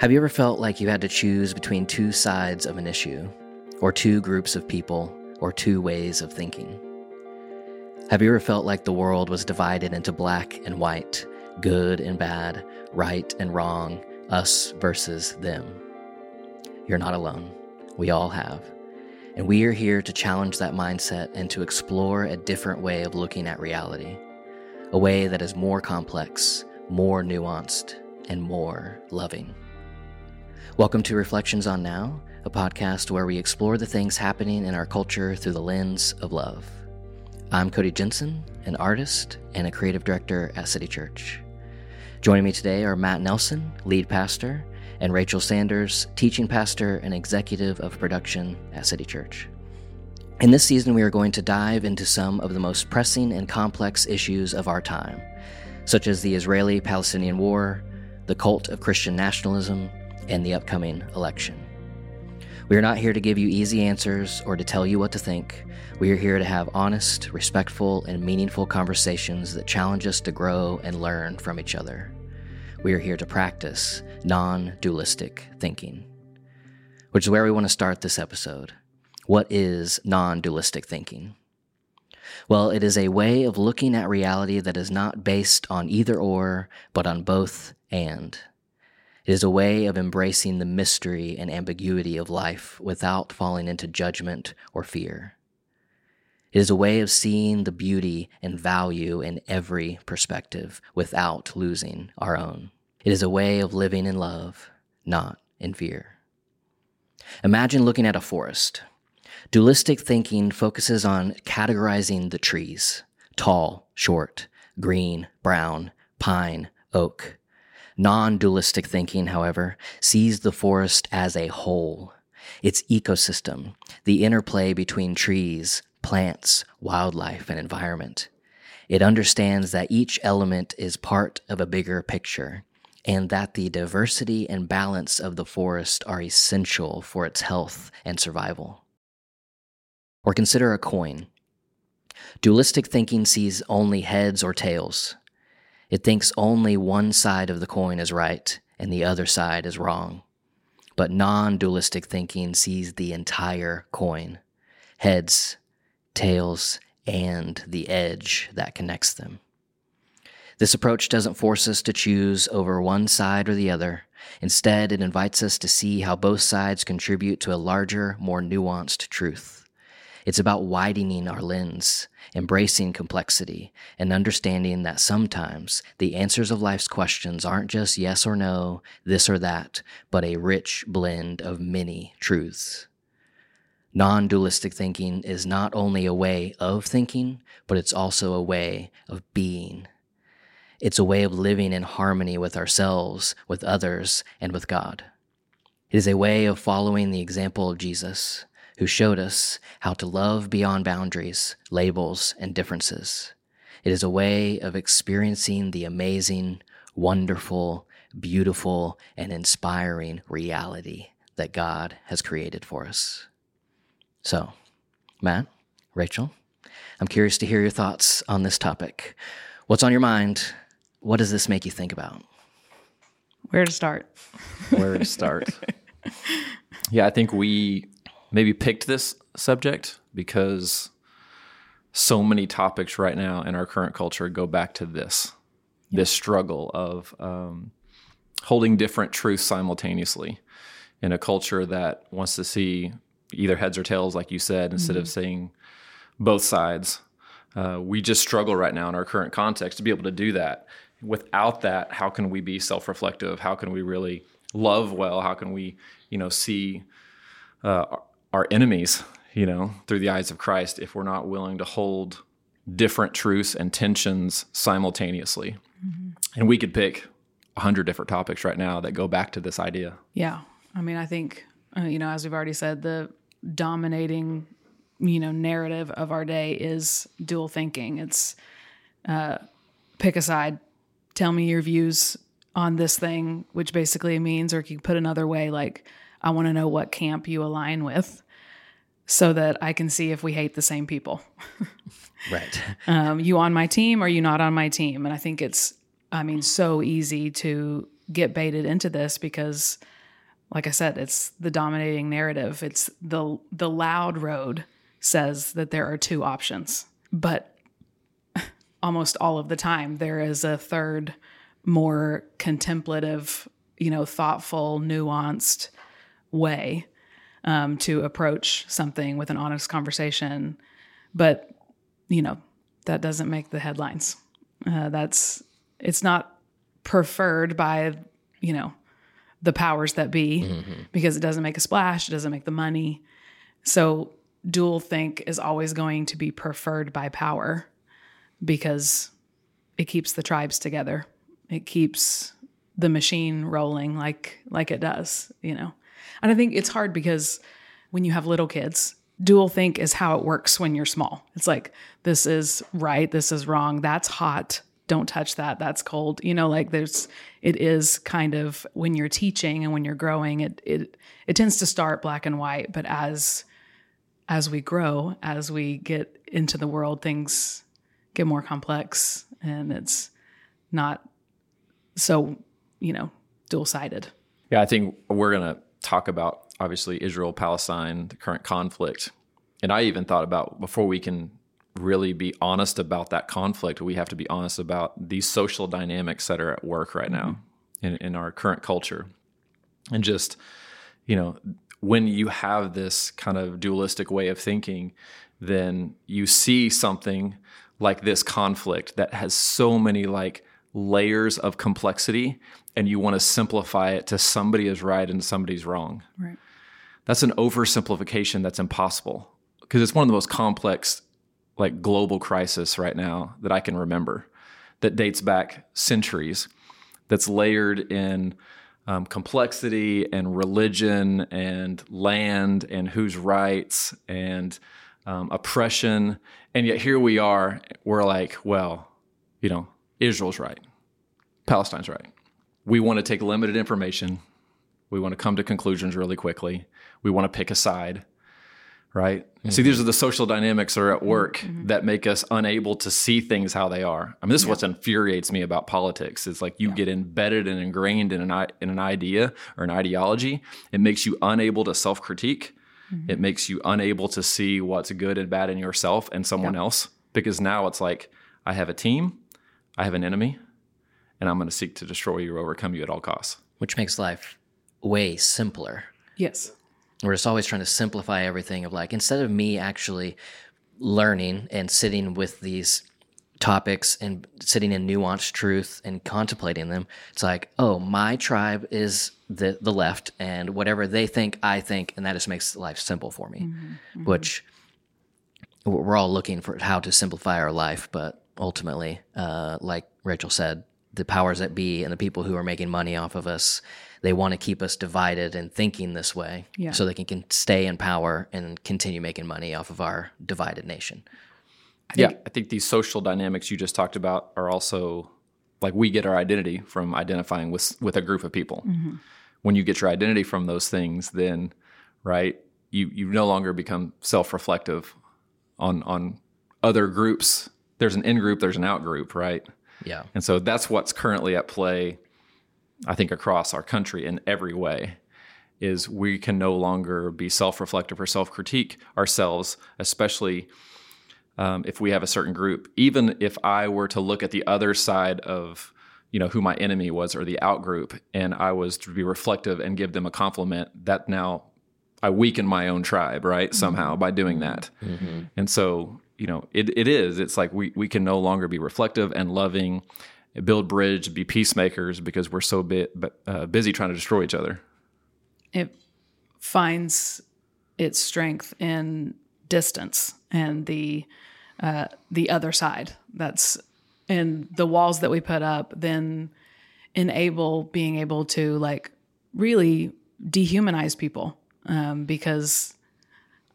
Have you ever felt like you had to choose between two sides of an issue, or two groups of people, or two ways of thinking? Have you ever felt like the world was divided into black and white, good and bad, right and wrong, us versus them? You're not alone. We all have. And we are here to challenge that mindset and to explore a different way of looking at reality, a way that is more complex, more nuanced, and more loving. Welcome to Reflections on Now, a podcast where we explore the things happening in our culture through the lens of love. I'm Cody Jensen, an artist and a creative director at City Church. Joining me today are Matt Nelson, lead pastor, and Rachel Sanders, teaching pastor and executive of production at City Church. In this season, we are going to dive into some of the most pressing and complex issues of our time, such as the Israeli Palestinian War, the cult of Christian nationalism, and the upcoming election. We are not here to give you easy answers or to tell you what to think. We are here to have honest, respectful, and meaningful conversations that challenge us to grow and learn from each other. We are here to practice non dualistic thinking, which is where we want to start this episode. What is non dualistic thinking? Well, it is a way of looking at reality that is not based on either or, but on both and. It is a way of embracing the mystery and ambiguity of life without falling into judgment or fear. It is a way of seeing the beauty and value in every perspective without losing our own. It is a way of living in love, not in fear. Imagine looking at a forest. Dualistic thinking focuses on categorizing the trees tall, short, green, brown, pine, oak. Non dualistic thinking, however, sees the forest as a whole, its ecosystem, the interplay between trees, plants, wildlife, and environment. It understands that each element is part of a bigger picture and that the diversity and balance of the forest are essential for its health and survival. Or consider a coin. Dualistic thinking sees only heads or tails, it thinks only one side of the coin is right and the other side is wrong. But non dualistic thinking sees the entire coin heads, tails, and the edge that connects them. This approach doesn't force us to choose over one side or the other. Instead, it invites us to see how both sides contribute to a larger, more nuanced truth. It's about widening our lens, embracing complexity, and understanding that sometimes the answers of life's questions aren't just yes or no, this or that, but a rich blend of many truths. Non dualistic thinking is not only a way of thinking, but it's also a way of being. It's a way of living in harmony with ourselves, with others, and with God. It is a way of following the example of Jesus who showed us how to love beyond boundaries, labels, and differences. It is a way of experiencing the amazing, wonderful, beautiful, and inspiring reality that God has created for us. So, Matt, Rachel, I'm curious to hear your thoughts on this topic. What's on your mind? What does this make you think about? Where to start? Where to start? yeah, I think we maybe picked this subject because so many topics right now in our current culture go back to this this struggle of um, holding different truths simultaneously in a culture that wants to see either heads or tails like you said instead mm-hmm. of saying both sides. Uh, we just struggle right now in our current context to be able to do that. Without that how can we be self-reflective? How can we really love well? How can we you know see uh, our enemies, you know, through the eyes of Christ if we're not willing to hold different truths and tensions simultaneously. Mm-hmm. And we could pick a hundred different topics right now that go back to this idea. Yeah. I mean, I think, uh, you know, as we've already said, the dominating, you know, narrative of our day is dual thinking. It's uh, pick a side, tell me your views on this thing, which basically means, or you can put another way, like, I want to know what camp you align with so that I can see if we hate the same people. right. Um, you on my team or you not on my team? And I think it's, I mean, so easy to get baited into this because like I said, it's the dominating narrative. It's the the loud road says that there are two options, but almost all of the time there is a third, more contemplative, you know, thoughtful, nuanced way um, to approach something with an honest conversation. But you know, that doesn't make the headlines. Uh, that's it's not preferred by you know the powers that be mm-hmm. because it doesn't make a splash, it doesn't make the money. So dual think is always going to be preferred by power because it keeps the tribes together. It keeps the machine rolling like like it does, you know. And I think it's hard because when you have little kids, dual think is how it works when you're small. It's like this is right, this is wrong, that's hot, don't touch that that's cold you know like there's it is kind of when you're teaching and when you're growing it it it tends to start black and white but as as we grow as we get into the world things get more complex and it's not so you know dual sided yeah i think we're going to talk about obviously israel palestine the current conflict and i even thought about before we can really be honest about that conflict, we have to be honest about these social dynamics that are at work right now mm-hmm. in, in our current culture. And just, you know, when you have this kind of dualistic way of thinking, then you see something like this conflict that has so many like layers of complexity and you want to simplify it to somebody is right and somebody's wrong. Right. That's an oversimplification that's impossible because it's one of the most complex like global crisis right now that I can remember that dates back centuries, that's layered in um, complexity and religion and land and whose rights and um, oppression. And yet here we are, we're like, well, you know, Israel's right, Palestine's right. We want to take limited information. We want to come to conclusions really quickly. We want to pick a side right? Mm-hmm. See, these are the social dynamics that are at work mm-hmm. that make us unable to see things how they are. I mean, this yeah. is what infuriates me about politics. It's like you yeah. get embedded and ingrained in an in an idea or an ideology. It makes you unable to self critique. Mm-hmm. It makes you unable to see what's good and bad in yourself and someone yeah. else because now it's like I have a team, I have an enemy, and I'm going to seek to destroy you or overcome you at all costs. Which makes life way simpler. Yes we're just always trying to simplify everything of like instead of me actually learning and sitting with these topics and sitting in nuanced truth and contemplating them it's like oh my tribe is the the left and whatever they think i think and that just makes life simple for me mm-hmm, mm-hmm. which we're all looking for how to simplify our life but ultimately uh, like rachel said the powers that be and the people who are making money off of us they want to keep us divided and thinking this way yeah. so they can, can stay in power and continue making money off of our divided nation. I yeah, I think these social dynamics you just talked about are also like we get our identity from identifying with with a group of people. Mm-hmm. When you get your identity from those things, then right, you you no longer become self-reflective on on other groups. There's an in group, there's an out group, right? Yeah. And so that's what's currently at play I think across our country in every way is we can no longer be self-reflective or self-critique ourselves, especially um, if we have a certain group. Even if I were to look at the other side of you know who my enemy was or the out group, and I was to be reflective and give them a compliment, that now I weaken my own tribe, right? Somehow by doing that, mm-hmm. and so you know it, it is. It's like we we can no longer be reflective and loving build bridge, be peacemakers because we're so bit, uh, busy trying to destroy each other. It finds its strength in distance and the uh, the other side. That's and the walls that we put up then enable being able to like really dehumanize people um, because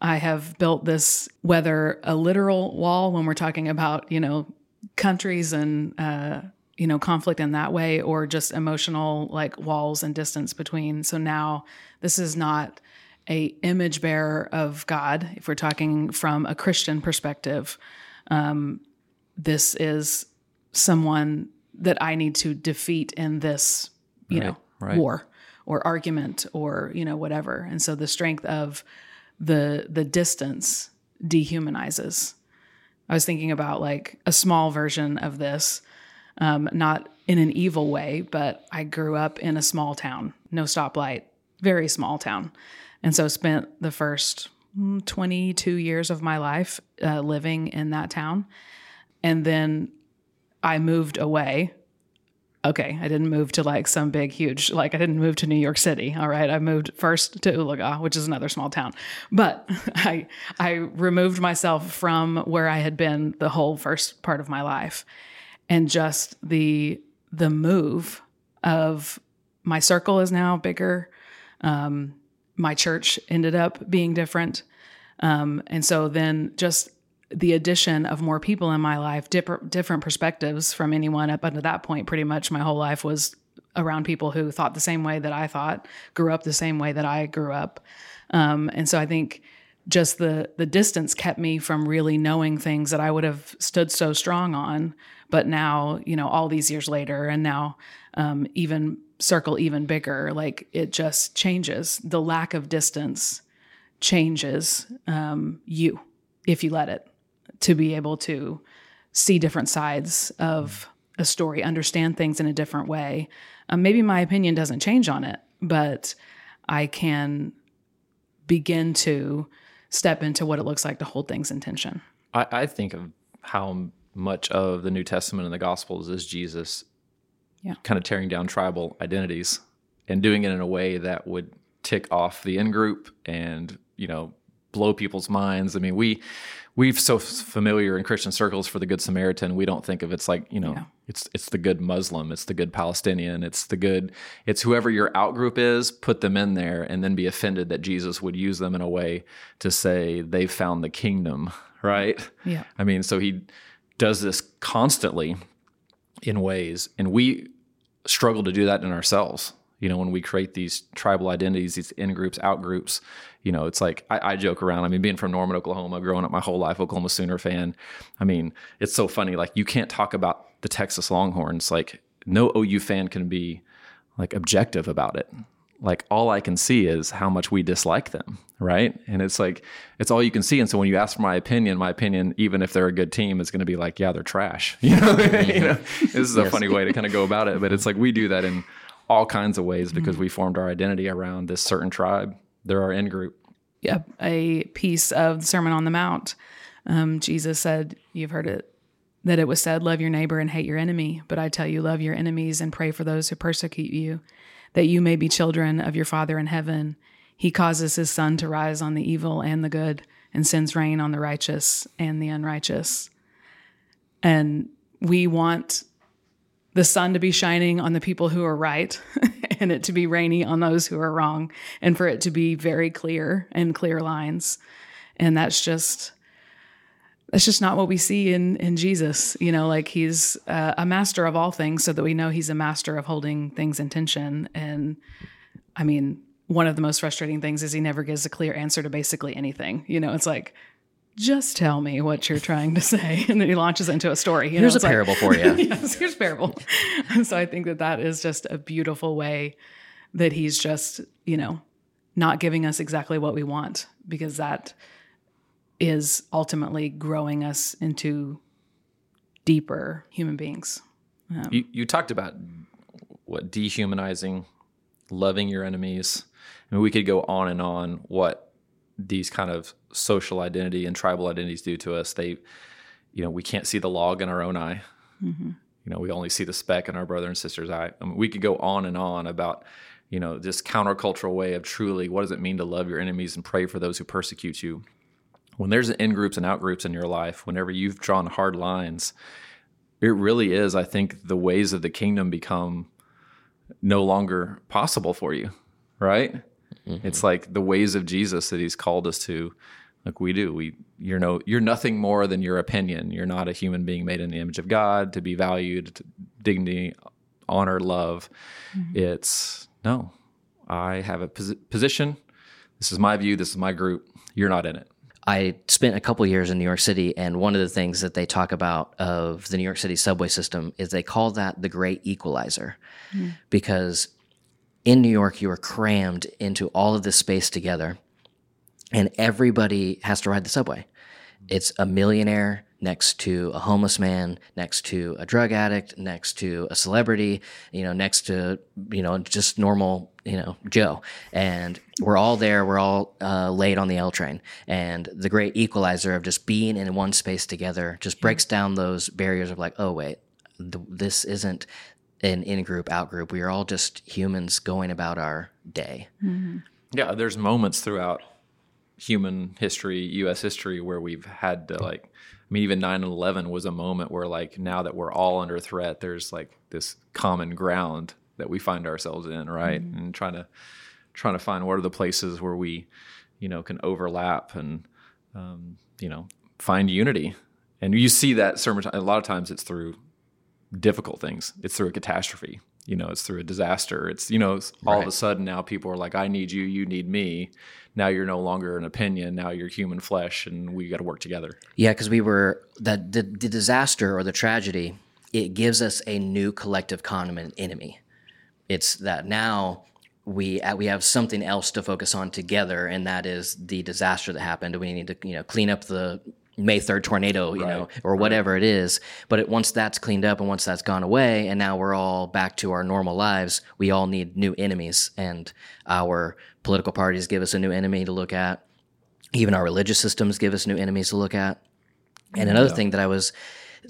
I have built this whether a literal wall when we're talking about you know countries and uh, you know conflict in that way or just emotional like walls and distance between so now this is not a image bearer of god if we're talking from a christian perspective um, this is someone that i need to defeat in this you Right, know, right. war or argument or, you know, whatever. And so the strength of the the distance dehumanizes. I was thinking about like a small version of this, um, not in an evil way, but I grew up in a small town, no stoplight, very small town. And so spent the first mm, 22 years of my life uh, living in that town. And then I moved away. Okay, I didn't move to like some big, huge, like I didn't move to New York City. All right, I moved first to Ulaga, which is another small town. But I I removed myself from where I had been the whole first part of my life, and just the the move of my circle is now bigger. Um, my church ended up being different, um, and so then just the addition of more people in my life, different different perspectives from anyone up until that point. Pretty much my whole life was around people who thought the same way that I thought, grew up the same way that I grew up, um, and so I think just the the distance kept me from really knowing things that I would have stood so strong on. But now, you know, all these years later, and now um, even circle even bigger, like it just changes. The lack of distance changes um, you if you let it to be able to see different sides of a story, understand things in a different way. Um, maybe my opinion doesn't change on it, but I can begin to step into what it looks like to hold things in tension. I, I think of how much of the New Testament and the Gospels is Jesus Yeah. kind of tearing down tribal identities and doing it in a way that would tick off the in group and, you know, blow people's minds. I mean, we we've so familiar in Christian circles for the good Samaritan, we don't think of it's like, you know, Yeah. it's it's the good Muslim, it's the good Palestinian, it's the good it's whoever your outgroup is, put them in there and then be offended that Jesus would use them in a way to say they've found the kingdom, right? Yeah. I mean, so he does this constantly in ways, and we struggle to do that in ourselves. You know, when we create these tribal identities, these in groups, out groups, you know, it's like I, I joke around. I mean, being from Norman, Oklahoma, growing up my whole life, Oklahoma Sooner fan. I mean, it's so funny. Like, you can't talk about the Texas Longhorns. Like, no OU fan can be like objective about it. Like, all I can see is how much we dislike them, right? And it's like, it's all you can see. And so when you ask for my opinion, my opinion, even if they're a good team, is going to be like, yeah, they're trash. You know, you know, mm-hmm. this is a Yes. funny way to kind of go about it, but it's like we do that in all kinds of ways because we formed our identity around this certain tribe. They're our in group. a, a piece of the Sermon on the Mount. Um, Jesus said, You've heard it, that it was said, Love your neighbor and hate your enemy. But I tell you, love your enemies and pray for those who persecute you, that you may be children of your Father in heaven. He causes his sun to rise on the evil and the good, and sends rain on the righteous and the unrighteous. And we want the sun to be shining on the people who are right and it to be rainy on those who are wrong and for it to be very clear and clear lines. And that's just that's just not what we see in in jesus you know like he's uh, a master of all things so that we know he's a master of holding things in tension. And i mean one of the most frustrating things is he never gives a clear answer to basically anything. You know it's like just tell me what you're trying to say and then he launches into a story you know, Here's a like- parable for you. yes, here's a parable. And so I think that that is just a beautiful way that he's just, you know, not giving us exactly what we want because that is ultimately growing us into deeper human beings. Um, you, you talked about what dehumanizing, loving your enemies. I mean, we could go on and on what these kind of social identity and tribal identities do to us. They, you know, we can't see the log in our own eye. Mm-hmm. You know, we only see the speck in our brother and sister's eye. I mean, we could go on and on about, you know, this countercultural way of truly what does it mean to love your enemies and pray for those who persecute you. When there's in groups and out groups in your life, whenever you've drawn hard lines, it really is, I think, the ways of the kingdom become no longer possible for you, right? Mm-hmm. It's like the ways of Jesus that he's called us to, like we do. We you're no you're nothing more than your opinion. You're not a human being made in the image of God to be valued, to dignity, honor, love. Mm-hmm. It's no. I have a posi- position. This is my view. This is my group. You're not in it. I spent a couple years in New York City, and one of the things that they talk about of the New York City subway system is they call that the great equalizer mm-hmm. because in New York, you are crammed into all of this space together, and everybody has to ride the subway. It's a millionaire next to a homeless man, next to a drug addict, next to a celebrity, you know, next to, you know, just normal, you know, Joe. And we're all there. We're all uh, laid on the L train. And the great equalizer of just being in one space together just breaks down those barriers of like, oh, wait, th- this isn't an in group, out group. We are all just humans going about our day. Yeah, there's moments throughout human history, U.S. history, where we've had to like. I mean, even 9/11 was a moment where, like, now that we're all under threat, there's like this common ground that we find ourselves in, right? And trying to trying to find what are the places where we, you know, can overlap and, um, you know, find unity. And you see that certain a lot of times it's through difficult things. It's through a catastrophe. You know, it's through a disaster. It's you know, it's all of a sudden now people are like, I need you, you need me. Now you're no longer an opinion. Now you're human flesh, and we got to work together. Yeah, because we were that the, the disaster or the tragedy, it gives us a new collective common enemy. It's that now we uh, we have something else to focus on together, and that is the disaster that happened. We need to you know clean up the May third tornado, you know, or whatever it is. But it, once that's cleaned up and once that's gone away, and now we're all back to our normal lives, we all need new enemies, and our political parties give us a new enemy to look at even our religious systems give us new enemies to look at. And another thing that I was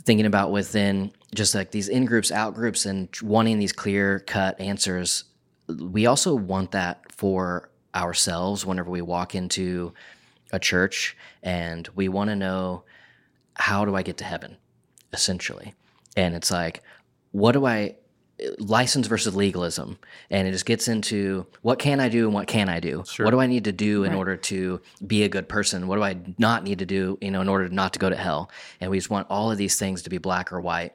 thinking about within just like these in groups, out groups, and wanting these clear cut answers, we also want that for ourselves whenever we walk into a church and we want to know how do I get to heaven, essentially. And it's like, what do I license versus legalism? And it just gets into what can i do and what can i do? What do i need to do in order to be a good person? What do i not need to do you know in order not to go to hell? And we just want all of these things to be black or white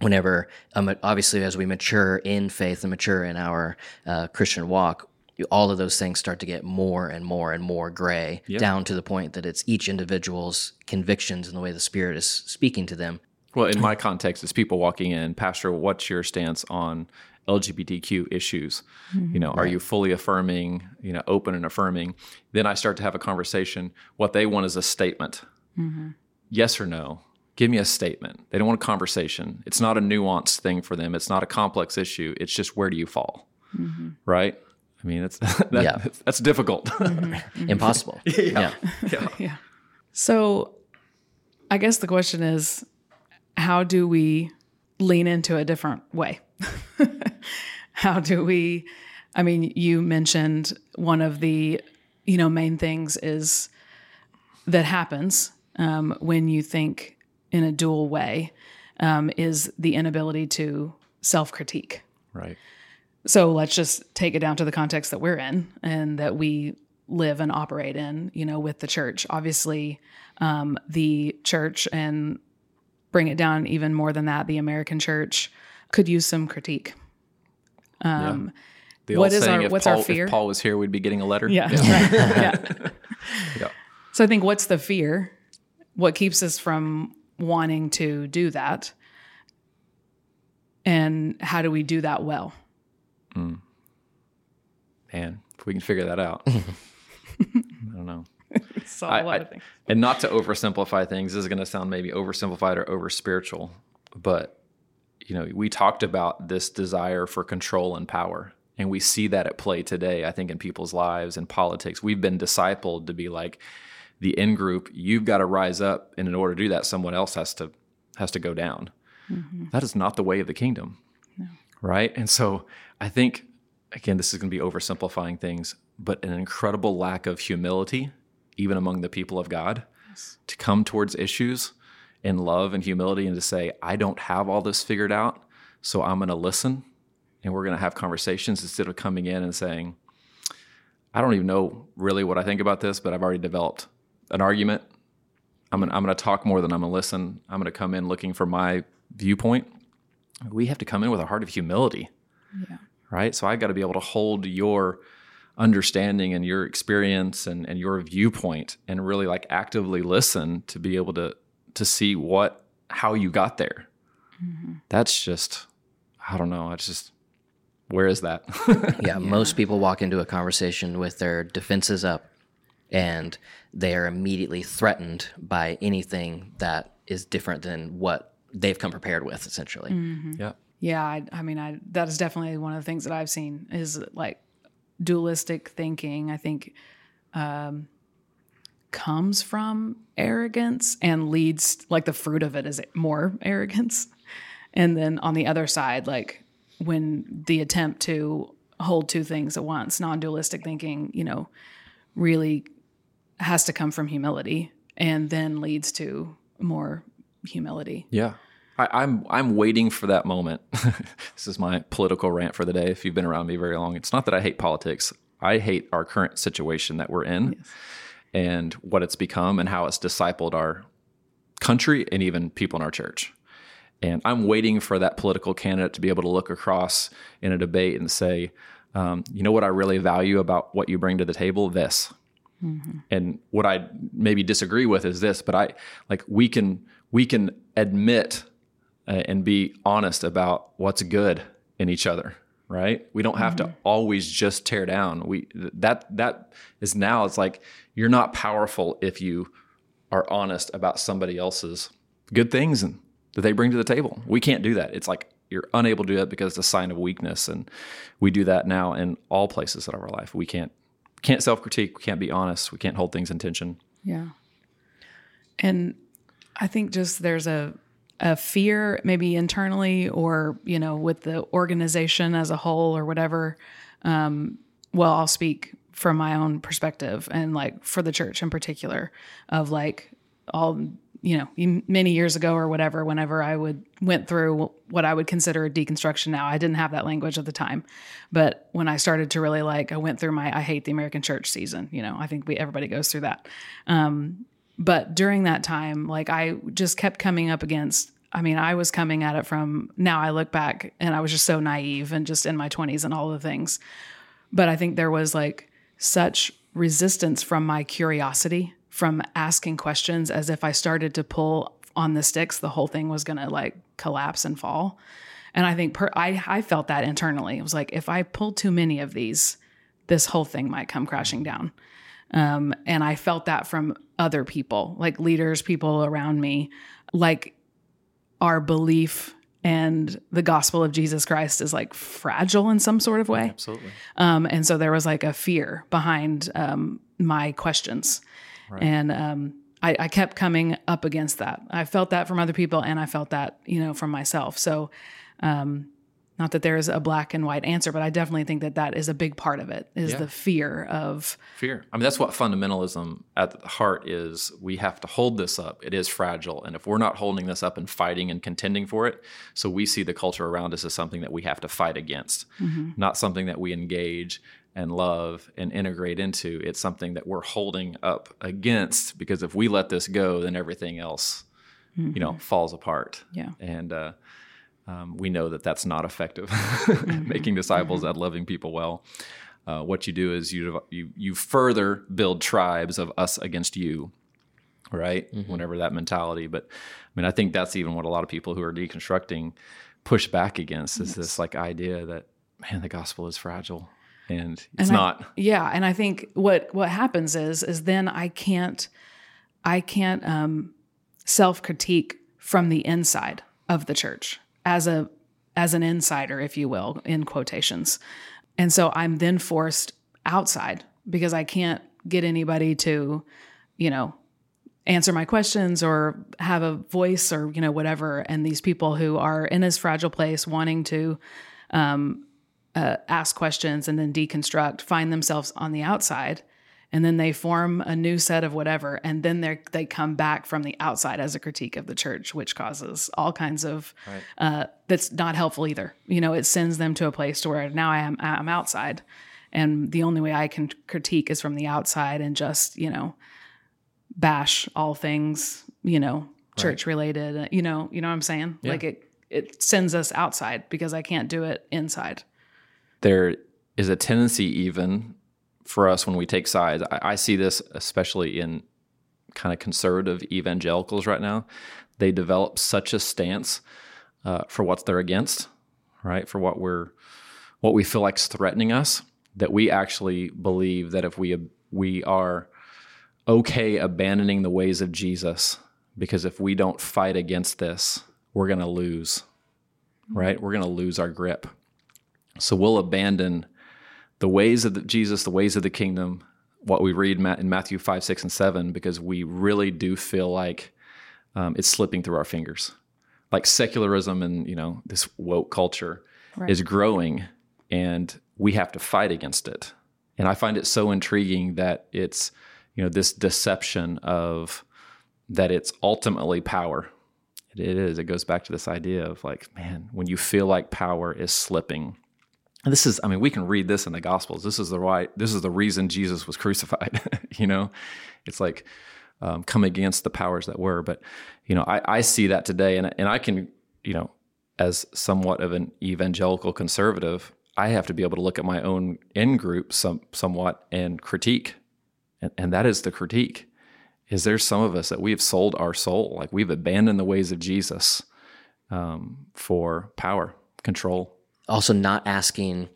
whenever um, obviously as we mature in faith and mature in our uh, christian walk you- all of those things start to get more and more and more gray down to the point that it's each individual's convictions and the way the spirit is speaking to them Well, in my context, it's people walking in, Pastor. What's your stance on LGBTQ issues? Mm-hmm. You know, are you fully affirming? You know, open and affirming? Then I start to have a conversation. What they want is a statement. Mm-hmm. Yes or no? Give me a statement. They don't want a conversation. It's not a nuanced thing for them. It's not a complex issue. It's just where do you fall, mm-hmm. right? I mean, that's that, Yeah. that's difficult. impossible yeah. yeah. So I guess the question is how do we lean into a different way? how do we I mean, you mentioned one of the, you know, main things is that happens um, when you think in a dual way um, is the inability to self critique. Right. So let's just take it down to the context that we're in and that we live and operate in, you know, with the church. Obviously, um, the church and bring it down even more than that, the American church could use some critique. Um, The What is our- what's our Paul, fear? If Paul was here, we'd be getting a letter. Yeah. right. yeah. Yeah. So I think what's the fear? What keeps us from wanting to do that? And how do we do that well? Mm. Man, if we can figure that out. I don't know. So I- a lot I- of things. and not to oversimplify things, this is going to sound maybe oversimplified or over spiritual, but you know, we talked about this desire for control and power, and we see that at play today. I think in people's lives and politics, we've been discipled to be like the in group. You've got to rise up, and in order to do that, someone else has to has to go down. Mm-hmm. That is not the way of the kingdom, right? And so I think again, this is going to be oversimplifying things, but an incredible lack of humility, even among the people of God, to come towards issues in love and humility and to say, I don't have all this figured out, so I'm going to listen and we're going to have conversations instead of coming in and saying, I don't even know really what I think about this, but I've already developed an argument. I'm going to talk more than I'm going to listen. I'm going to come in looking for my viewpoint. We have to come in with a heart of humility right? So I've got to be able to hold your understanding and your experience and, and your viewpoint and really like actively listen to be able to to see what how you got there. Mm-hmm. That's just i don't know it's just where is that? Yeah, most people walk into a conversation with their defenses up and they are immediately threatened by anything that is different than what they've come prepared with essentially. Yeah. Yeah, I, I mean, I that is definitely one of the things that I've seen is like dualistic thinking. I think um, comes from arrogance and leads like the fruit of it is more arrogance, and then on the other side, like when the attempt to hold two things at once, non-dualistic thinking, you know, really has to come from humility, and then leads to more humility. Yeah. I, I'm I'm waiting for that moment. this is my political rant for the day. If you've been around me very long, it's not that I hate politics. I hate our current situation that we're in and what it's become and how it's discipled our country and even people in our church. And I'm waiting for that political candidate to be able to look across in a debate and say, um, you know what I really value about what you bring to the table? This. And what I maybe disagree with is this, but I like we can we can admit uh, and be honest about what's good in each other, right? We don't have to always just tear down. We that that is now it's like you're not powerful if you are honest about somebody else's good things and that they bring to the table. We can't do that. It's like you're unable to do that because it's a sign of weakness and we do that now in all places of our life. We can't can't self-critique, we can't be honest, we can't hold things in tension. Yeah. And I think just there's a a fear maybe internally or, you know, with the organization as a whole or whatever. Um, well, I'll speak from my own perspective and like for the church in particular of like all you know many years ago or whatever whenever i would went through what i would consider a deconstruction now i didn't have that language at the time but when i started to really like i went through my i hate the american church season you know i think we everybody goes through that um, but during that time like i just kept coming up against i mean i was coming at it from now i look back and i was just so naive and just in my 20s and all the things. But i think there was like such resistance from my curiosity from asking questions as if i started to pull on the sticks the whole thing was going to like collapse and fall. And i think per, I, I felt that internally. It was like if i pull too many of these this whole thing might come crashing down um, and I felt that from other people, like leaders, people around me, like our belief and the gospel of Jesus Christ is like fragile in some sort of way. Absolutely. Um, and so there was like a fear behind um, my questions. And um, I, I kept coming up against that. I felt that from other people and I felt that, you know, from myself. So, um, not that there is a black and white answer, but I definitely think that that is a big part of it is Yeah. the fear of Fear. I mean, that's what fundamentalism at the heart is. We have to hold this up. It is fragile. And if we're not holding this up and fighting and contending for it, so we see the culture around us as something that we have to fight against, not something that we engage and love and integrate into. It's something that we're holding up against because if we let this go, then everything else, you know, falls apart. Yeah. And, uh, um, we know that that's not effective, making disciples and loving people well. Uh, what you do is you you you further build tribes of us against you, right? Whenever that mentality, but I mean, I think that's even what a lot of people who are deconstructing push back against is this like idea that man, the gospel is fragile, and it's And I- not. Yeah, and I think what what happens is is then I can't I can't um, self critique from the inside of the church as a as an insider, if you will, in quotations, and so I'm then forced outside because I can't get anybody to, you know, answer my questions or have a voice or you know whatever. And these people who are in this fragile place, wanting to uh, ask questions and then deconstruct, find themselves on the outside, and then they form a new set of whatever, and then they they come back from the outside as a critique of the church, which causes all kinds of uh, that's not helpful either. You know, it sends them to a place to where now I am I'm outside, and the only way I can critique is from the outside and just you know bash all things you know church related. You know, you know what I'm saying? Like it it sends us outside because I can't do it inside. there is a tendency even for us when we take sides. I, I see this especially in kind of conservative evangelicals right now. They develop such a stance uh, for what they're against, right? For what we're what we feel like is threatening us, that we actually believe that if we we are okay abandoning the ways of Jesus, because if we don't fight against this, we're going to lose, right? We're going to lose our grip. So we'll abandon the ways of the, Jesus, the ways of the kingdom, what we read in Matthew 5, 6, and 7, because we really do feel like um, it's slipping through our fingers. Like secularism and, you know, this woke culture right. is growing and we have to fight against it. And I find it so intriguing that it's, you know, this deception of that it's ultimately power. It is. It goes back to this idea of like, man, when you feel like power is slipping, this is, I mean, we can read this in the Gospels. This is the right, this is the reason Jesus was crucified. you know, it's like um, come against the powers that were. But, you know, I, I see that today, and, and I can, you know, as somewhat of an evangelical conservative, I have to be able to look at my own in group some, somewhat and critique. And, and that is the critique. Is there some of us that we have sold our soul, like we've abandoned the ways of Jesus um, for power, control, also not asking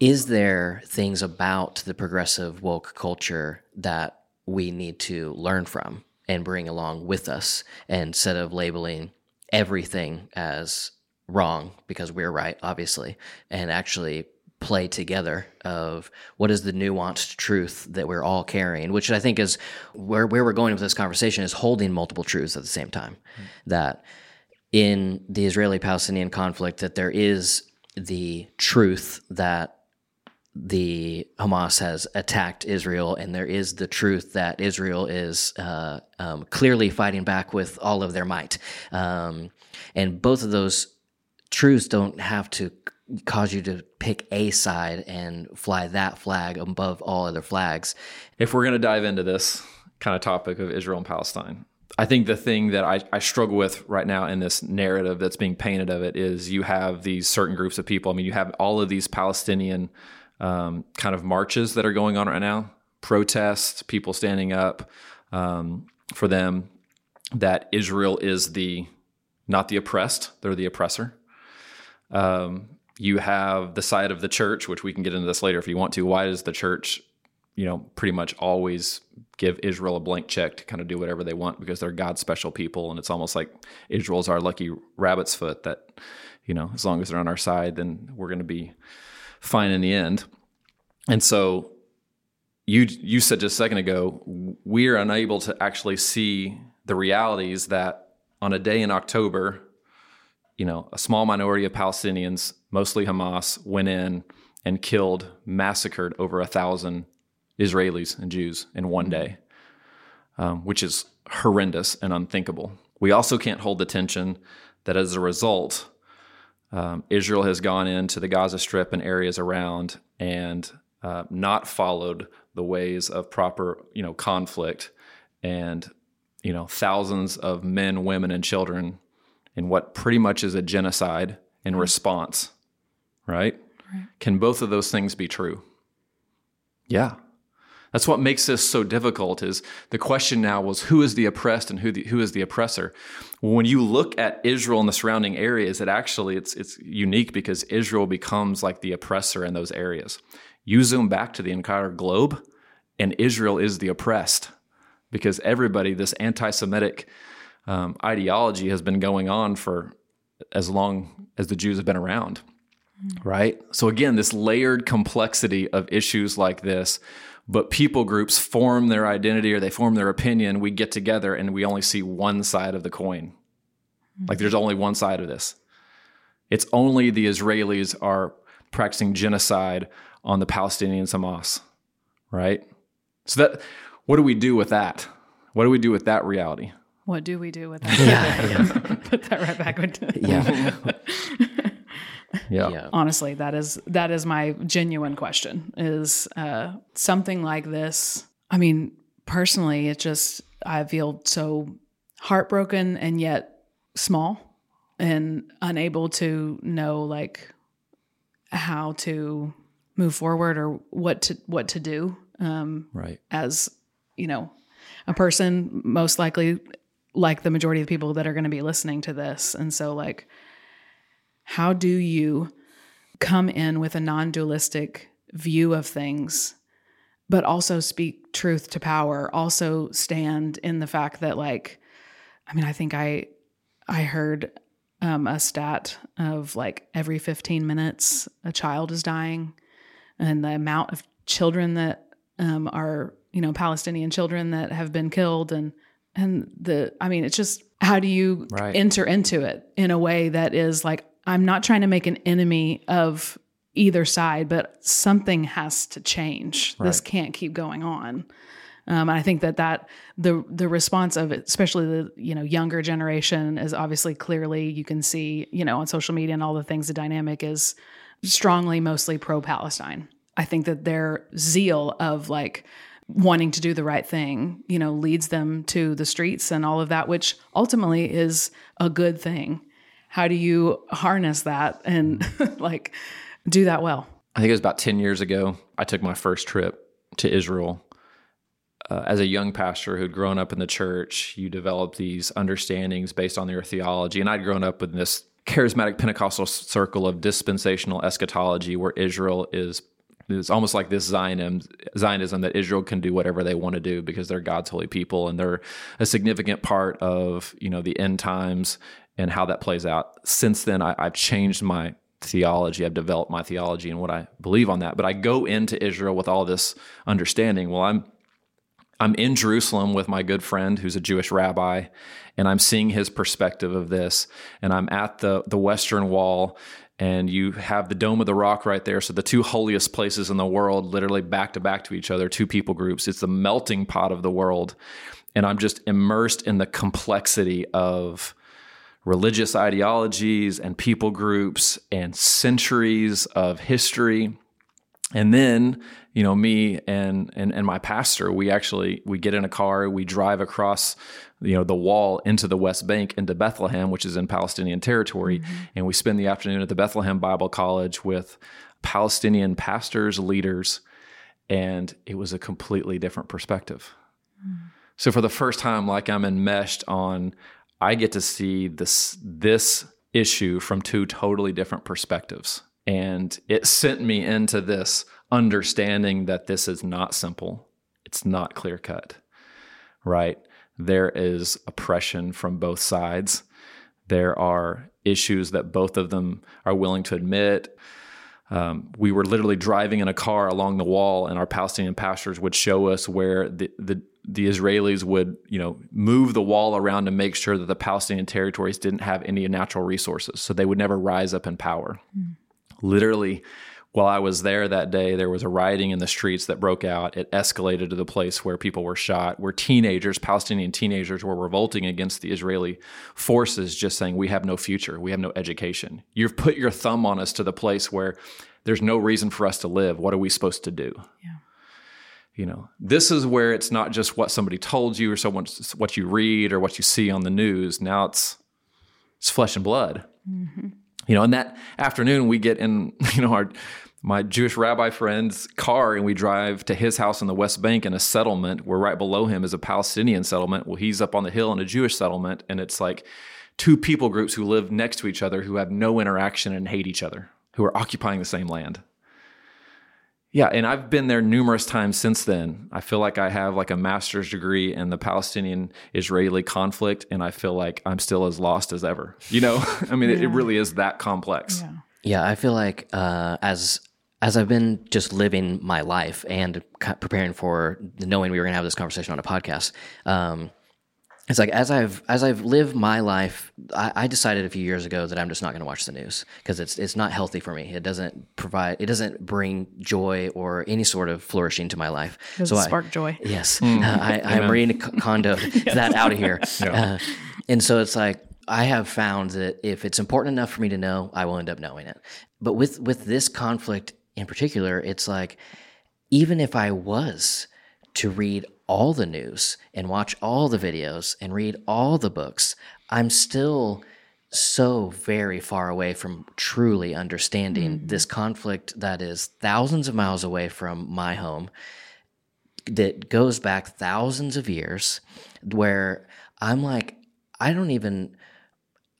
is there things about the progressive woke culture that we need to learn from and bring along with us instead of labeling everything as wrong because we're right obviously and actually play together of what is the nuanced truth that we're all carrying which i think is where, where we're going with this conversation is holding multiple truths at the same time mm-hmm. that in the israeli palestinian conflict that there is the truth that the Hamas has attacked Israel, and there is the truth that Israel is uh, um, clearly fighting back with all of their might. Um, and both of those truths don't have to cause you to pick a side and fly that flag above all other flags. If we're going to dive into this kind of topic of Israel and Palestine, I think the thing that I, I struggle with right now in this narrative that's being painted of it is you have these certain groups of people. I mean, you have all of these Palestinian um, kind of marches that are going on right now, protests, people standing up um, for them, that Israel is the not the oppressed, they're the oppressor. Um, you have the side of the church, which we can get into this later if you want to. Why does the church you know, pretty much always give Israel a blank check to kind of do whatever they want because they're God's special people. And it's almost like Israel's our lucky rabbit's foot that, you know, as long as they're on our side, then we're going to be fine in the end. And so you you said just a second ago, we are unable to actually see the realities that on a day in October, you know, a small minority of Palestinians, mostly Hamas, went in and killed, massacred over a thousand Israelis and Jews in one day, um, which is horrendous and unthinkable. We also can't hold the tension that as a result, um, Israel has gone into the Gaza Strip and areas around and uh, not followed the ways of proper, you know, conflict, and you know, thousands of men, women, and children in what pretty much is a genocide in response. Right? right? Can both of those things be true? Yeah, that's what makes this so difficult is the question now was who is the oppressed and who, the, who is the oppressor? When you look at Israel and the surrounding areas, it actually it's it's unique because Israel becomes like the oppressor in those areas. You zoom back to the entire globe, and Israel is the oppressed because everybody, this anti-Semitic um, ideology has been going on for as long as the Jews have been around, mm. right? So again, this layered complexity of issues like this but people groups form their identity or they form their opinion. We get together and we only see one side of the coin. Mm-hmm. Like there's only one side of this. It's only the Israelis are practicing genocide on the Palestinians Hamas, right? So that what do we do with that? What do we do with that reality? What do we do with that? yeah, yeah. Put that right back into Yeah. Yeah. yeah. Honestly, that is that is my genuine question. Is uh, something like this? I mean, personally, it just I feel so heartbroken and yet small and unable to know like how to move forward or what to what to do um, Right. as you know a person most likely like the majority of the people that are going to be listening to this and so like how do you come in with a non-dualistic view of things but also speak truth to power also stand in the fact that like i mean i think i i heard um, a stat of like every 15 minutes a child is dying and the amount of children that um, are you know palestinian children that have been killed and and the i mean it's just how do you Right. enter into it in a way that is like i'm not trying to make an enemy of either side but something has to change this can't keep going on um, and I think that that the the response of it, especially the you know younger generation, is obviously clearly you can see you know on social media and all the things. The dynamic is strongly mostly pro Palestine. I think that their zeal of like wanting to do the right thing, you know, leads them to the streets and all of that, which ultimately is a good thing. How do you harness that and like do that well? I think it was about 10 years ago. I took my first trip to Israel. Uh, as a young pastor who'd grown up in the church, you develop these understandings based on your theology. And I'd grown up in this charismatic Pentecostal circle of dispensational eschatology where Israel is it's almost like this Zionism, Zionism that Israel can do whatever they want to do because they're God's holy people and they're a significant part of you know the end times and how that plays out. Since then, I, I've changed my theology. I've developed my theology and what I believe on that. But I go into Israel with all this understanding. Well, I'm I'm in Jerusalem with my good friend who's a Jewish rabbi, and I'm seeing his perspective of this. And I'm at the the Western Wall, and you have the Dome of the Rock right there. So the two holiest places in the world, literally back to back to each other, two people groups. It's the melting pot of the world, and I'm just immersed in the complexity of religious ideologies and people groups and centuries of history. And then you know me and, and and my pastor we actually we get in a car we drive across you know the wall into the west bank into bethlehem which is in palestinian territory. Mm-hmm. And we spend the afternoon at the bethlehem bible college with palestinian pastors leaders and it was a completely different perspective. Mm. So for the first time like i'm enmeshed on i get to see this this issue from two totally different perspectives. And it sent me into this understanding that this is not simple. It's not clear cut right? There is oppression from both sides. There are issues that both of them are willing to admit. Um, we were literally driving in a car along the wall, and our Palestinian pastors would show us where the, the the Israelis would, you know, move the wall around to make sure that the Palestinian territories didn't have any natural resources, so they would never rise up in power. Hmm. Literally, while I was there that day, there was a rioting in the streets that broke out. It escalated to the place where people were shot, where teenagers, Palestinian teenagers, were revolting against the Israeli forces, just saying, We have no future. We have no education. You've put your thumb on us to the place where there's no reason for us to live. What are we supposed to do? Yeah. You know, this is where it's not just what somebody told you or someone what you read or what you see on the news. Now it's it's flesh and blood mm-hmm. you know, and that afternoon we get in, you know, our my Jewish rabbi friend's car and we drive to his house in the West Bank in a settlement where right below him is a Palestinian settlement. Well, he's up on the hill in a Jewish settlement, and it's like two people groups who live next to each other who have no interaction and hate each other, who are occupying the same land. Yeah, and I've been there numerous times since then. I feel like I have like a master's degree in the Palestinian Israeli conflict, and I feel like I'm still as lost as ever. You know, I mean, it, it really is that complex. Yeah. Yeah, I feel like uh, as as I've been just living my life and preparing for knowing we were going to have this conversation on a podcast, um, it's like as I've as I've lived my life, I, I decided a few years ago that I'm just not going to watch the news because it's it's not healthy for me. It doesn't provide, it doesn't bring joy or any sort of flourishing to my life. Doesn't I- spark joy. Yes, uh, I, I Marina C- Kondo that out of here. Uh, and so it's like I have found that if it's important enough for me to know, I will end up knowing it. But with with this conflict in particular, it's like even if I was to read all the news and watch all the videos and read all the books, I'm still so very far away from truly understanding mm-hmm. this conflict that is thousands of miles away from my home that goes back thousands of years where I'm like I don't even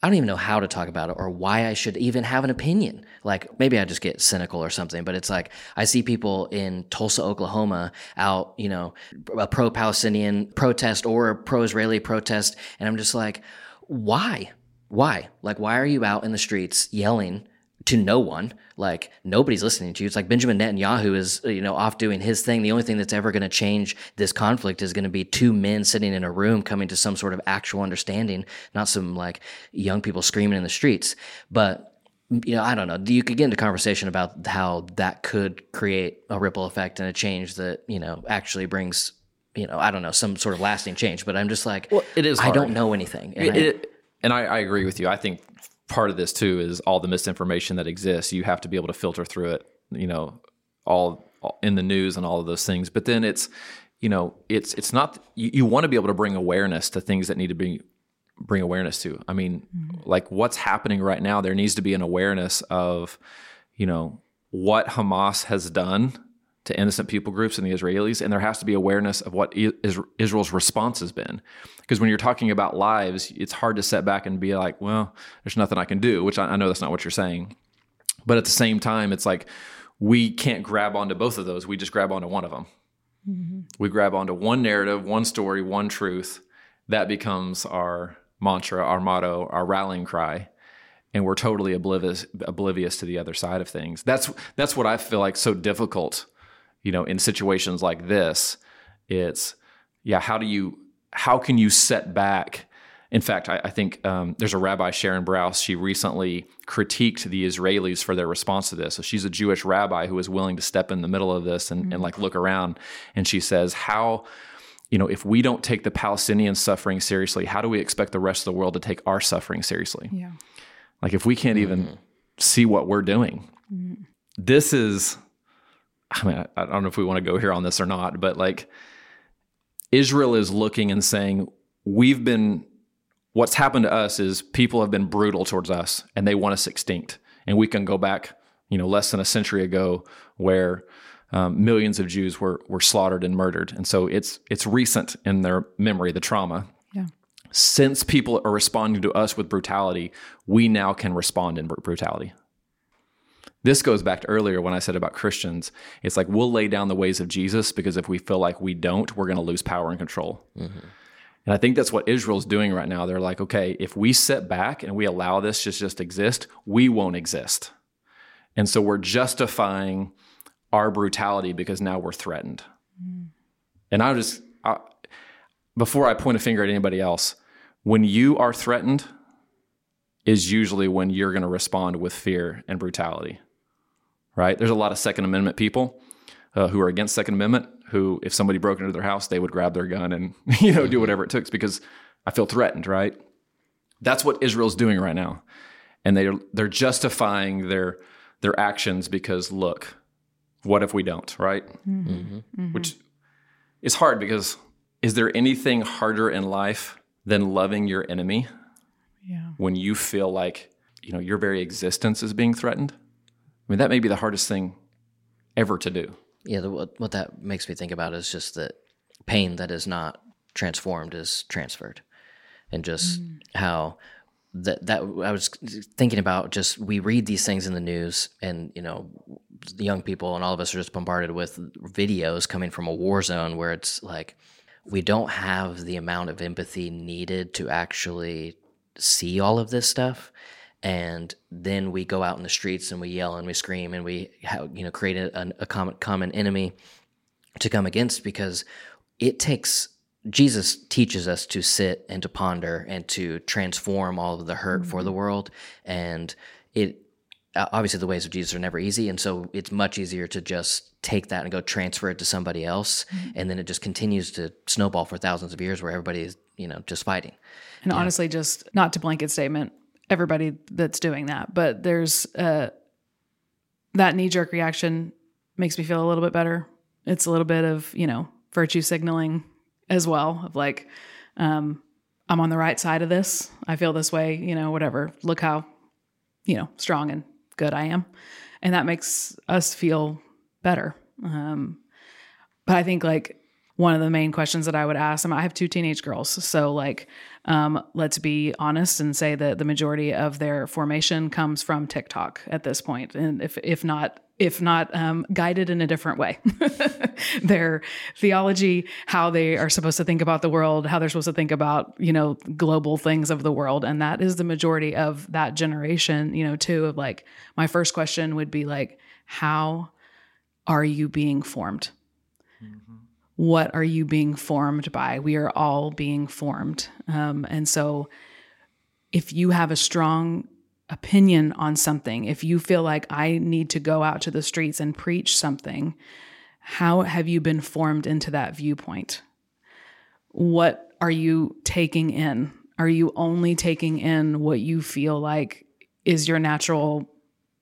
I don't even know how to talk about it or why I should even have an opinion. Like maybe I just get cynical or something, but it's like I see people in Tulsa, Oklahoma out, you know, a pro Palestinian protest or a pro Israeli protest. And I'm just like, why? Why? Like, why are you out in the streets yelling to no one? Like, nobody's listening to you. It's like Benjamin Netanyahu is, you know, off doing his thing. The only thing that's ever going to change this conflict is going to be two men sitting in a room coming to some sort of actual understanding, not some like young people screaming in the streets. But you know, I don't know. You could get into conversation about how that could create a ripple effect and a change that you know actually brings, you know, I don't know, some sort of lasting change. But I'm just like, Well, it is I don't know anything. And It- I- it- and I, I agree with you. I think part of this too is all the misinformation that exists. You have to be able to filter through it. You know, all, all in the news and all of those things. But then it's, you know, it's it's not. You, you want to be able to bring awareness to things that need to be bring awareness to. I mean, mm-hmm. like what's happening right now. There needs to be an awareness of, you know, what Hamas has done to innocent people groups and the Israelis, and there has to be awareness of what Israel's response has been. Because when you're talking about lives, it's hard to set back and be like, "Well, there's nothing I can do," which I, I know that's not what you're saying. But at the same time, it's like we can't grab onto both of those. We just grab onto one of them. Mm-hmm. We grab onto one narrative, one story, one truth. That becomes our mantra, our motto, our rallying cry and we're totally oblivious oblivious to the other side of things. That's that's what I feel like so difficult, you know, in situations like this. It's yeah, how do you how can you set back? In fact, I, I think um, there's a rabbi Sharon Brous. She recently critiqued the Israelis for their response to this. So she's a Jewish rabbi who is willing to step in the middle of this and, and mm-hmm. like look around. And she says, how you know, if we don't take the Palestinian suffering seriously, how do we expect the rest of the world to take our suffering seriously? Yeah. Like if we can't even mm. see what we're doing, mm-hmm. this is. I mean, I, don't know if we want to go here on this or not, but like Israel is looking and saying, we've been. What's happened to us is people have been brutal towards us, and they want us extinct. And we can go back, you know, less than a century ago, where um, millions of Jews were were slaughtered and murdered, and so it's it's recent in their memory, the trauma Yeah. since people are responding to us with brutality, we now can respond in br- brutality. This goes back to earlier when I said about Christians. It's like we'll lay down the ways of Jesus because if we feel like we don't, we're going to lose power and control. Mm-hmm. And I think that's what Israel's doing right now. They're like, okay, if we sit back and we allow this just just exist, we won't exist. And so we're justifying our brutality because now we're threatened. Mm. And I just, I, before I point a finger at anybody else, when you are threatened, is usually when you're going to respond with fear and brutality, right? There's a lot of Second Amendment people uh, who are against Second Amendment who, if somebody broke into their house, they would grab their gun and you know do mm-hmm. whatever it took because I feel threatened, right? That's what Israel's doing right now, and they they're justifying their their actions because look, what if we don't, right? Mm-hmm. Mm-hmm. Which is hard because is there anything harder in life than loving your enemy Yeah. when you feel like you know your very existence is being threatened? I mean, that may be the hardest thing ever to do. yeah, the, what, what that makes me think about is just that pain that is not transformed is transferred, and just mm. how that that I was thinking about. Just we read these things in the news, and you know, the young people and all of us are just bombarded with videos coming from a war zone where it's like we don't have the amount of empathy needed to actually see all of this stuff and then we go out in the streets and we yell and we scream and we you know create a, a common common enemy to come against because it takes Jesus teaches us to sit and to ponder and to transform all of the hurt for the mm-hmm. world. And it obviously the ways of Jesus are never easy. And so it's much easier to just take that and go transfer it to somebody else. Mm-hmm. And then it just continues to snowball for thousands of years where everybody is you know just fighting. And honestly, just not to blanket statement everybody that's doing that, but there's uh, that knee jerk reaction makes me feel a little bit better. It's a little bit of you know virtue signaling as well of like, um, I'm on the right side of this. I feel this way, you know, whatever. Look how, you know, strong and good I am. And that makes us feel better. Um, but I think like one of the main questions that I would ask them, I have two teenage girls. So, like, um, let's be honest and say that the majority of their formation comes from TikTok at this. And if, if not, if not um, guided in a different way. their theology, how they are supposed to think about the world, how they're supposed to think about, you know, global things of the world. And that is the majority of that generation, you know, too, of like, my first question would be like, how are you being formed? What are you being formed by? We are all being formed. Um, and so if you have a strong opinion on something, if you feel like I need to go out to the streets and preach something, how have you been formed into that viewpoint? What are you taking in? Are you only taking in what you feel like is your natural,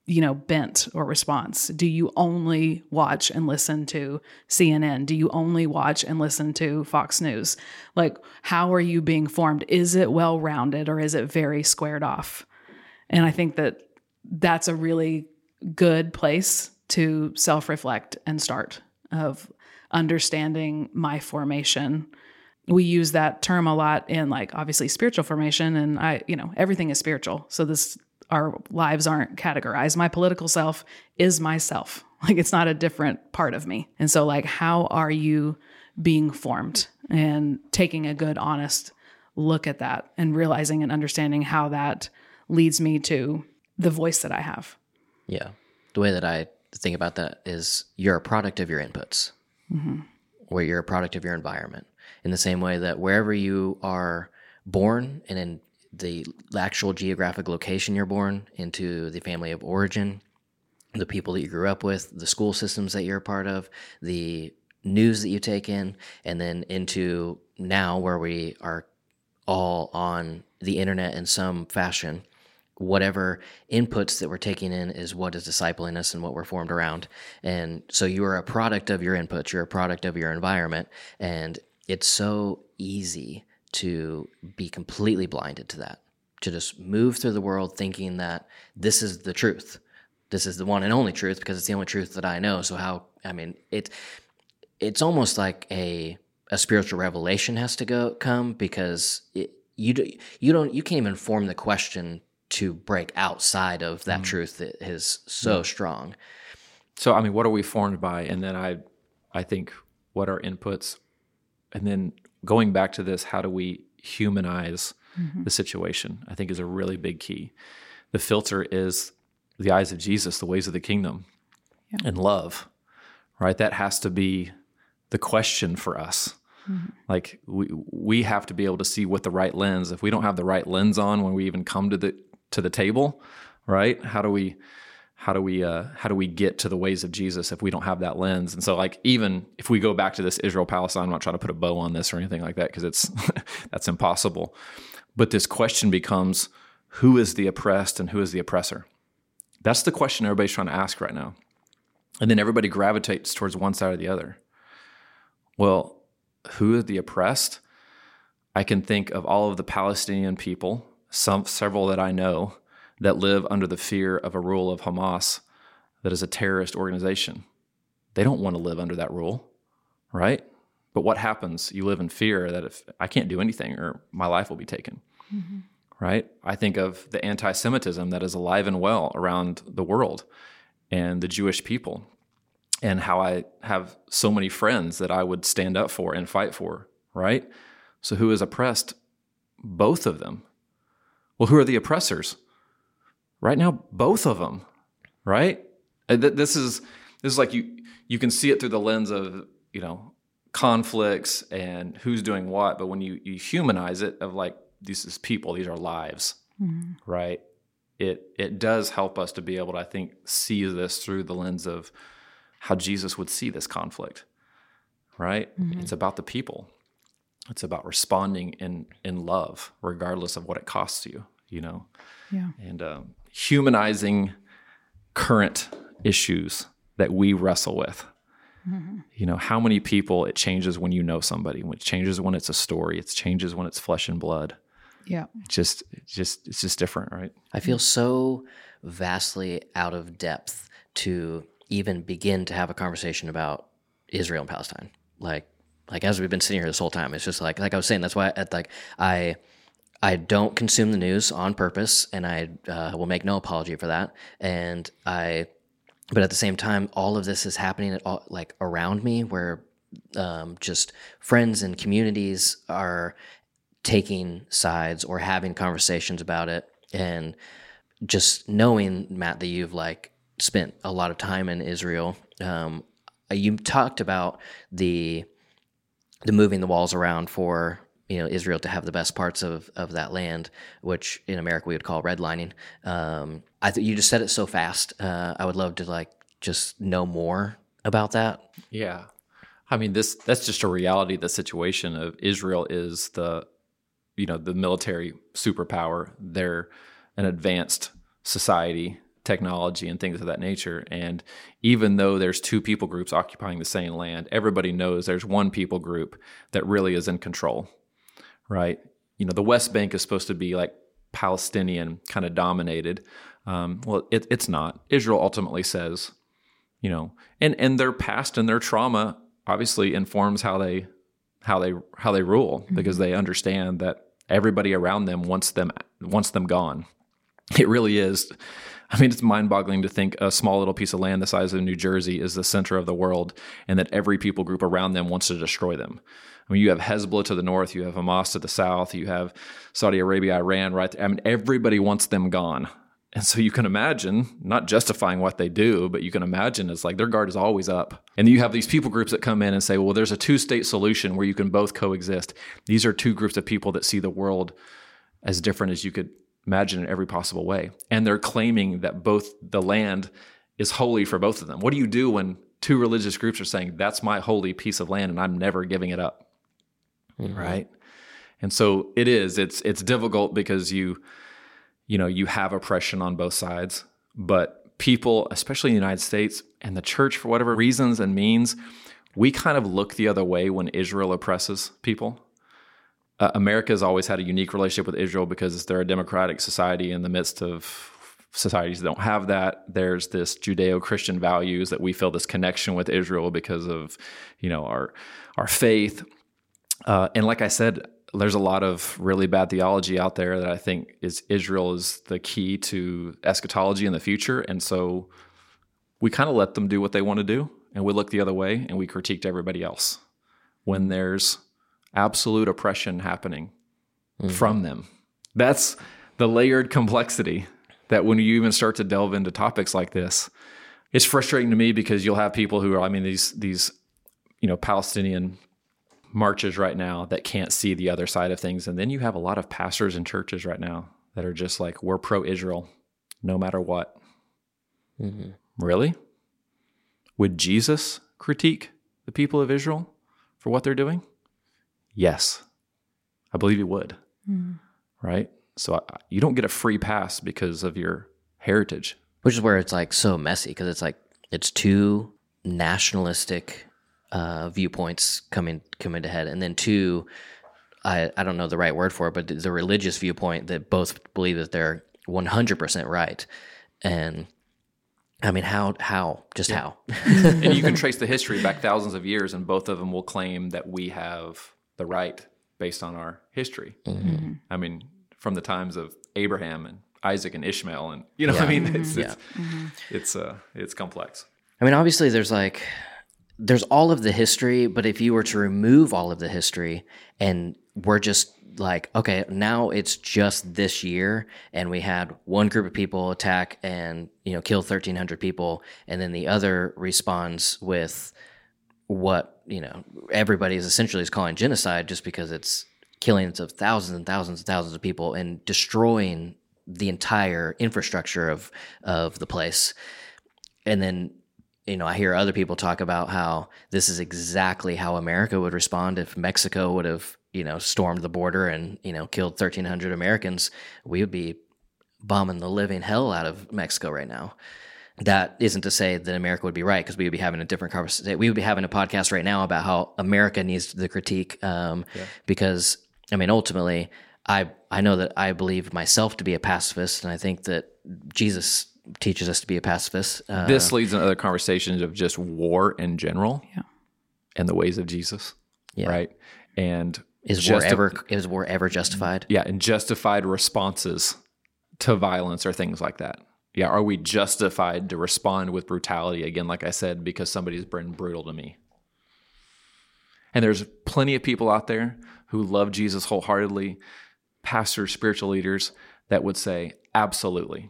you know, bent or response? Do you only watch and listen to CNN? Do you only watch and listen to Fox News? Like, how are you being formed? Is it well rounded or is it very squared off? And I think that that's a really good place to self reflect and start of understanding my formation. We use that term a lot in like obviously spiritual formation and I you know everything is spiritual. So this our lives aren't categorized. My political self is myself. Like it's not a different part of me. And so like how are you being formed and taking a good honest look at that and realizing and understanding how that leads me to the voice that I have. Yeah. The way that I think about that is you're a product of your inputs, mm-hmm. or you're a product of your environment. In the same way that wherever you are born and in the actual geographic location you're born, into the family of origin, the people that you grew up with, the school systems that you're a part of, the news that you take in, and then into now where we are all on the internet in some fashion whatever inputs that we're taking in is what is discipling us and what we're formed around. And so you are a product of your inputs, you're a product of your environment. And it's so easy to be completely blinded to that, to just move through the world thinking that this is the truth. This is the one and only truth because it's the only truth that I know. So how I mean it it's almost like a a spiritual revelation has to go come because it, you do, you don't you can't even form the question to break outside of that mm. truth that is so yeah. strong. So I mean, what are we formed by? And then I, I think what are inputs, and then going back to this, how do we humanize mm-hmm. the situation? I think is a really big key. The filter is the eyes of Jesus, the ways of the kingdom, yeah. and love. Right, that has to be the question for us. Mm-hmm. Like we we have to be able to see with the right lens. If we don't have the right lens on when we even come to the to the table, right? How do we how do we uh, how do we get to the ways of Jesus if we don't have that lens? And so, like, even if we go back to this Israel Palestine, I'm not trying to put a bow on this or anything like that because it's that's impossible. But this question becomes: Who is the oppressed and who is the oppressor? That's the question everybody's trying to ask right now, and then everybody gravitates towards one side or the other. Well, who is the oppressed? I can think of all of the Palestinian people some several that I know that live under the fear of a rule of Hamas that is a terrorist organization. They don't want to live under that rule, right? But what happens? You live in fear that if I can't do anything or my life will be taken. Mm-hmm. Right? I think of the anti Semitism that is alive and well around the world and the Jewish people, and how I have so many friends that I would stand up for and fight for. Right? So, who is oppressed? Both of them well, who are the oppressors? Right now, both of them, right? This is this is like you you can see it through the lens of you know conflicts and who's doing what, but when you you humanize it of like these is people, these are lives, mm-hmm. right? It it does help us to be able to I think see this through the lens of how Jesus would see this conflict, right? Mm-hmm. It's about the people. It's about responding in in love, regardless of what it costs you you know, yeah, and um, humanizing current issues that we wrestle with. You know, how many people it changes when you know somebody, it changes when it's a story, it changes when it's flesh and blood. Yeah. Just, just, it's just different, right? I feel so vastly out of depth to even begin to have a conversation about Israel and Palestine. Like, like as we've been sitting here this whole time, it's just like, like I was saying, that's why, I, like, I, I don't consume the news on purpose, and I uh, will make no apology for that. And I, but at the same time, all of this is happening at all, like around me, where um, just friends and communities are taking sides or having conversations about it, and just knowing Matt that you've like spent a lot of time in Israel. Um, you talked about the the moving the walls around for you know Israel to have the best parts of of that land, which in America we would call redlining. Um, I think you just said it so fast. Uh, I would love to like just know more about that. Yeah. I mean, this that's just a reality. The situation of Israel is the, you know, the military superpower. They're an advanced society, technology, and things of that nature. And even though there's two people groups occupying the same land, everybody knows there's one people group that really is in control, right? You know, the West Bank is supposed to be like Palestinian kind of dominated. Um, well, it, it's not. Israel ultimately says, you know, and and their past and their trauma obviously informs how they how they how they rule because they understand that everybody around them wants them wants them gone. It really is. I mean, it's mind boggling to think a small little piece of land the size of New Jersey is the center of the world and that every people group around them wants to destroy them. Mean, you have Hezbollah to the north, you have Hamas to the south, you have Saudi Arabia, Iran right there. I mean, everybody wants them gone. And so you can imagine, not justifying what they do, but you can imagine it's like their guard is always up. And you have these people groups that come in and say, well, there's a two state solution where you can both coexist. These are two groups of people that see the world as different as you could imagine in every possible way. And they're claiming that both the land is holy for both of them. What do you do when two religious groups are saying, that's my holy piece of land and I'm never giving it up? Mm-hmm. Right. And so it is, it's, it's difficult because you, you know, you have oppression on both sides, but people, especially in the United States and the church, for whatever reasons and means, we kind of look the other way when Israel oppresses people. Uh, America has always had a unique relationship with Israel because they're a democratic society in the midst of societies that don't have that. There's this Judeo-Christian values that we feel this connection with Israel because of, you know, our our faith. Uh, and like I said, there's a lot of really bad theology out there that I think is Israel is the key to eschatology in the future. And so we kind of let them do what they want to do and we look the other way and we critiqued everybody else when there's absolute oppression happening mm-hmm. from them. That's the layered complexity that when you even start to delve into topics like this, it's frustrating to me because you'll have people who are, I mean, these, these, you know, Palestinian marches right now that can't see the other side of things. And then you have a lot of pastors and churches right now that are just like, we're pro Israel no matter what. Mm-hmm. Really? Would Jesus critique the people of Israel for what they're doing? Yes, I believe he would. Mm-hmm. Right? So I, you don't get a free pass because of your heritage. Which is where it's like so messy because it's like, it's too nationalistic uh, viewpoints coming coming to head, and then two, I I don't know the right word for it, but the religious viewpoint that both believe that they're one hundred percent right, and I mean how how just yeah. how, and you can trace the history back thousands of years, and both of them will claim that we have the right based on our history. Mm-hmm. I mean, from the times of Abraham and Isaac and Ishmael, and you know, yeah. I mean, it's mm-hmm. it's yeah. it's, uh, it's complex. I mean, obviously, there's like there's all of the history, but if you were to remove all of the history and we're just like, okay, now it's just this year, and we had one group of people attack and you know kill 1,300 people, and then the other responds with what you know everybody is essentially is calling genocide, just because it's killings of thousands and thousands and thousands of people and destroying the entire infrastructure of of the place, and then you know, I hear other people talk about how this is exactly how America would respond if Mexico would have, you know, stormed the border and, you know, killed 1,300 Americans. We would be bombing the living hell out of Mexico right now. that isn't to say that America would be right because we would be having a different conversation. We would be having a podcast right now about how America needs the critique. Um, Because I mean, ultimately, I I know that I believe myself to be a pacifist, and I think that Jesus teaches us to be a pacifist. Uh, this leads into other conversations of just war in general Yeah. and the ways of Jesus. Yeah. Right. And is war justi- ever is war ever justified? yeah, and justified responses to violence or things like that. Yeah, are we justified to respond with brutality again, like I said, because somebody's been brutal to me? And there's plenty of people out there who love Jesus wholeheartedly, pastors, spiritual leaders, that would say, absolutely,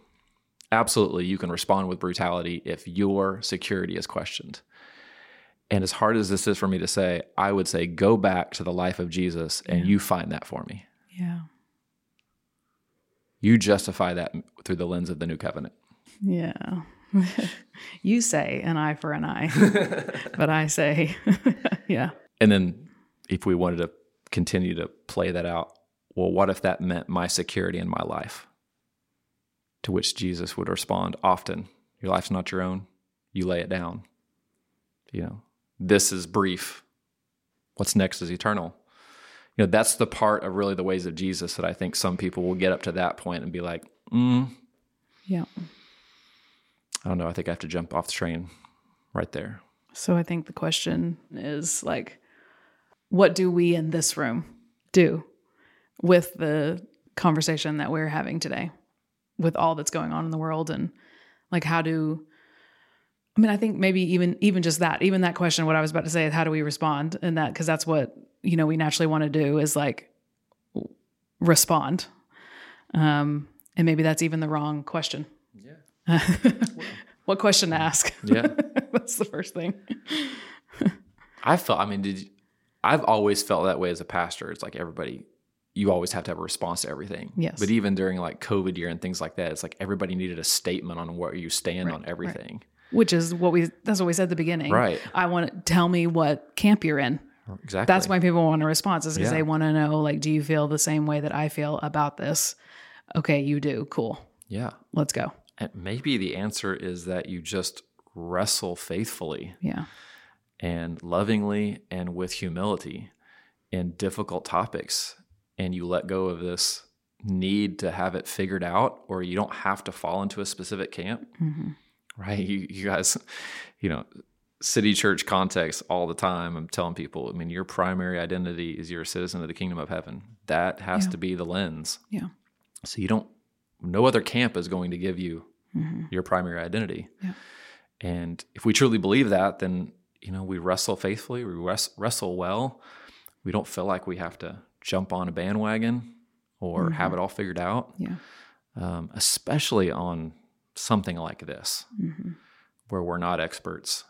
absolutely, you can respond with brutality if your security is questioned. And as hard as this is for me to say, I would say, go back to the life of Jesus and you find that for me. Yeah. You justify that through the lens of the new covenant. Yeah. you say an eye for an eye, but I say, yeah. And then if we wanted to continue to play that out, well, what if that meant my security in my life? To which Jesus would respond often, Your life's not your own. You lay it down. You know, this is brief. What's next is eternal. You know, that's the part of really the ways of Jesus that I think some people will get up to that point and be like, mm, Yeah. I don't know. I think I have to jump off the train right there. So I think the question is like, what do we in this room do with the conversation that we're having today, with all that's going on in the world, and like how do I mean, I think maybe even even just that, even that question, what I was about to say is how do we respond in that because that's what you know we naturally want to do is like respond, um, and maybe that's even the wrong question. Yeah. what question to ask? Yeah. that's the first thing. I felt. I mean, did you, I've always felt that way as a pastor. It's like everybody, you always have to have a response to everything. Yes. But even during like COVID year and things like that, it's like everybody needed a statement on where you stand Right, on right. everything. Which is what we that's what we said at the beginning. Right. I want to tell me what camp you're in. Exactly. That's why people want a response is because Yeah. they want to know like, do you feel the same way that I feel about this? Okay, you do. Cool. Yeah. Let's go. And maybe the answer is that you just wrestle faithfully Yeah. and lovingly and with humility in difficult topics, and you let go of this need to have it figured out, or you don't have to fall into a specific camp. hmm right? You, you guys, you know, city church context all the time. I'm telling people, I mean, your primary identity is you're a citizen of the kingdom of heaven. That has Yeah. to be the lens. Yeah. So you don't, no other camp is going to give you hmm your primary identity. Yeah. And if we truly believe that, then, you know, we wrestle faithfully, we wres- wrestle well. We don't feel like we have to jump on a bandwagon or Mm-hmm. have it all figured out, Yeah. um, especially on something like this hmm where we're not experts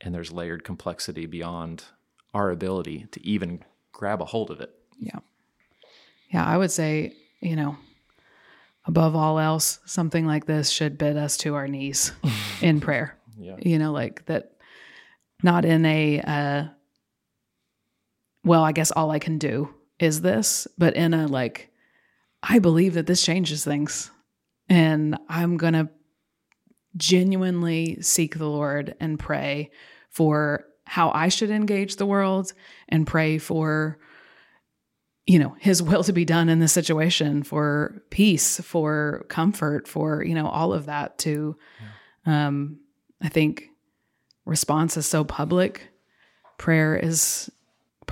and there's layered complexity beyond our ability to even grab a hold of it. Yeah. Yeah. I would say, you know, above all else, something like this should bid us to our knees in prayer. Yeah. you know like that not in a uh well i guess all i can do is this but in a like i believe that this changes things and i'm gonna genuinely seek the lord and pray for how i should engage the world and pray for you know his will to be done in this situation for peace for comfort for you know all of that to um i think response is so public. Prayer is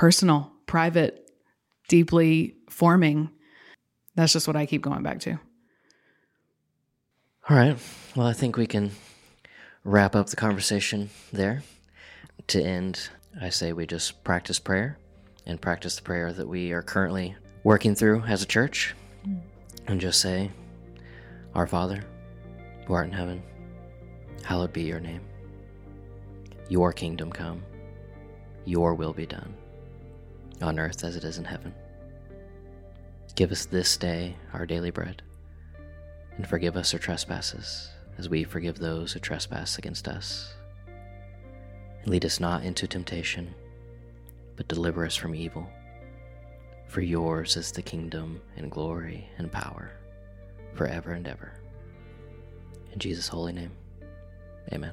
personal private deeply forming that's just what i keep going back to All right. Well, I think we can wrap up the conversation there. To end, I say we just practice prayer and practice the prayer that we are currently working through as a church and just say, Our Father, who art in heaven, hallowed be your name. Your kingdom come, your will be done, on earth as it is in heaven. Give us this day our daily bread and forgive us our trespasses, as we forgive those who trespass against us. And lead us not into temptation, but deliver us from evil. For yours is the kingdom and glory and power, forever and ever. In Jesus' holy name, Amen.